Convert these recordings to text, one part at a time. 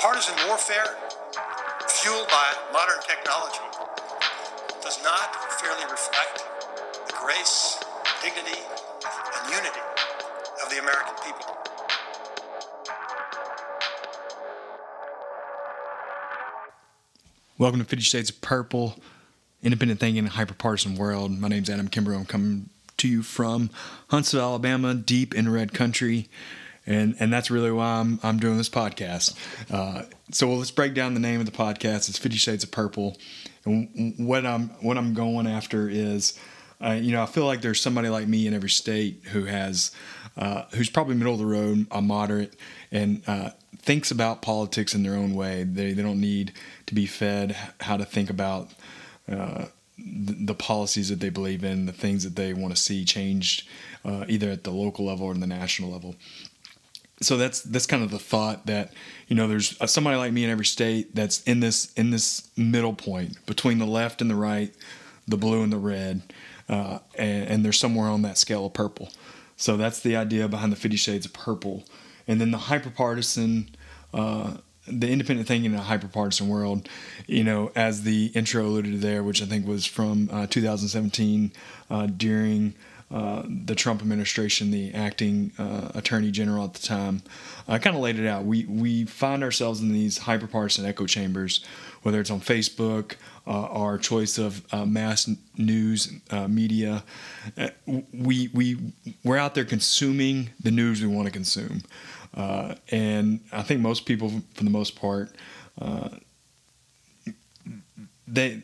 Partisan warfare, fueled by modern technology, does not fairly reflect the grace, dignity, and unity of the American people. Welcome to 50 Shades of Purple, Independent Thinking Hyperpartisan World. My name's Adam Kimber. I'm coming to you from Huntsville, Alabama, deep in red country. And, and that's really why I'm, I'm doing this podcast. Uh, so let's break down the name of the podcast. It's Fifty Shades of Purple. And what I'm, what I'm going after is, uh, you know, I feel like there's somebody like me in every state who has, uh, who's probably middle of the road, a moderate, and uh, thinks about politics in their own way. They, they don't need to be fed how to think about uh, the, policies that they believe in, the things that they want to see changed, uh, either at the local level or in the national level. So that's that's kind of the thought that you know there's somebody like me in every state that's in this in this middle point between the left and the right, the blue and the red, uh, and, and they're somewhere on that scale of purple. So that's the idea behind the Fifty Shades of Purple, and then the hyperpartisan uh, the independent thinking in a hyperpartisan world, you know, as the intro alluded to there, which I think was from uh, 2017 uh, during uh, the Trump administration, the acting uh, attorney general at the time, I kind of laid it out. We we find ourselves in these hyperpartisan echo chambers, whether it's on Facebook, uh, our choice of uh, mass news media. we we we're out there consuming the news we want to consume. Uh, and I think most people, for the most part, uh, they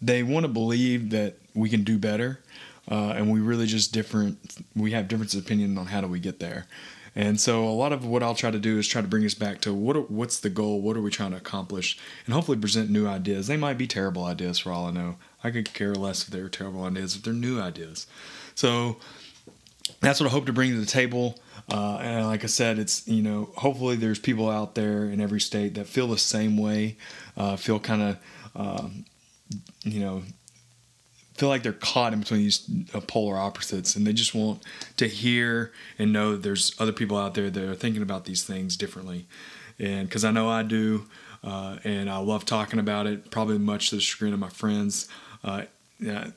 they want to believe that we can do better, uh, and we really just different. We have difference of opinion on how do we get there. And so a lot of what I'll try to do is try to bring us back to what what's the goal, what are we trying to accomplish, and hopefully present new ideas. They might be terrible ideas for all I know. I could care less if they're terrible ideas, if they're new ideas. So that's what I hope to bring to the table. Uh, and like I said, it's you know hopefully there's people out there in every state that feel the same way, uh, feel kind of um, you know feel like they're caught in between these uh, polar opposites, and they just want to hear and know that there's other people out there that are thinking about these things differently. And because I know I do, uh, and I love talking about it, probably much to the chagrin of my friends. Uh, I,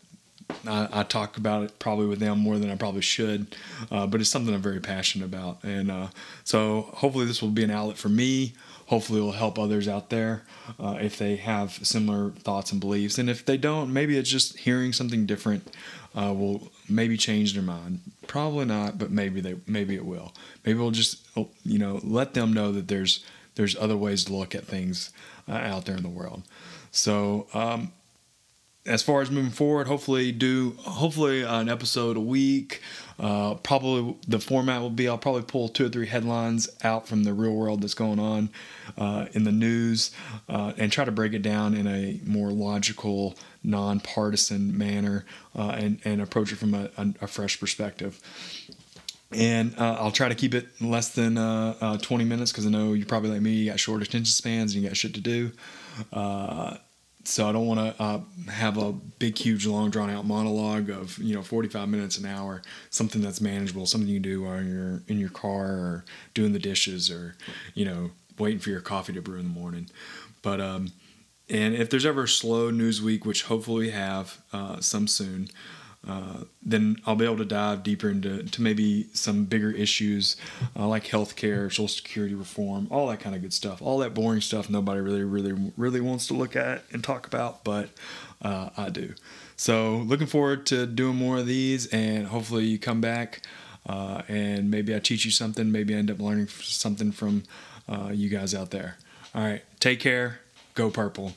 I, talk about it probably with them more than I probably should, uh, but it's something I'm very passionate about. And uh, so hopefully this will be an outlet for me. Hopefully it will help others out there uh, if they have similar thoughts and beliefs. And if they don't, maybe it's just hearing something different uh, will maybe change their mind. Probably not, but maybe they maybe it will. Maybe we'll just you know let them know that there's there's other ways to look at things uh, out there in the world. So. Um, as far as moving forward, hopefully do hopefully an episode a week. Uh, probably the format will be I'll probably pull two or three headlines out from the real world that's going on uh, in the news uh, and try to break it down in a more logical, nonpartisan manner uh, and and approach it from a, a, fresh perspective. And uh, I'll try to keep it less than uh, 20 minutes because I know you're probably like me, you got short attention spans and you got shit to do so I don't want to uh, have a big, huge, long, drawn out monologue of you know 45 minutes an hour. Something that's manageable, something you do while you're in your car or doing the dishes or you know waiting for your coffee to brew in the morning. But um, and if there's ever a slow news week, which hopefully we have uh, some soon, uh, then I'll be able to dive deeper into to maybe some bigger issues uh, like healthcare, Social Security reform, all that kind of good stuff. All that boring stuff nobody really, really, really wants to look at and talk about, but uh, I do. So looking forward to doing more of these, and hopefully you come back uh, and maybe I teach you something. Maybe I end up learning something from uh, you guys out there. All right, take care. Go purple.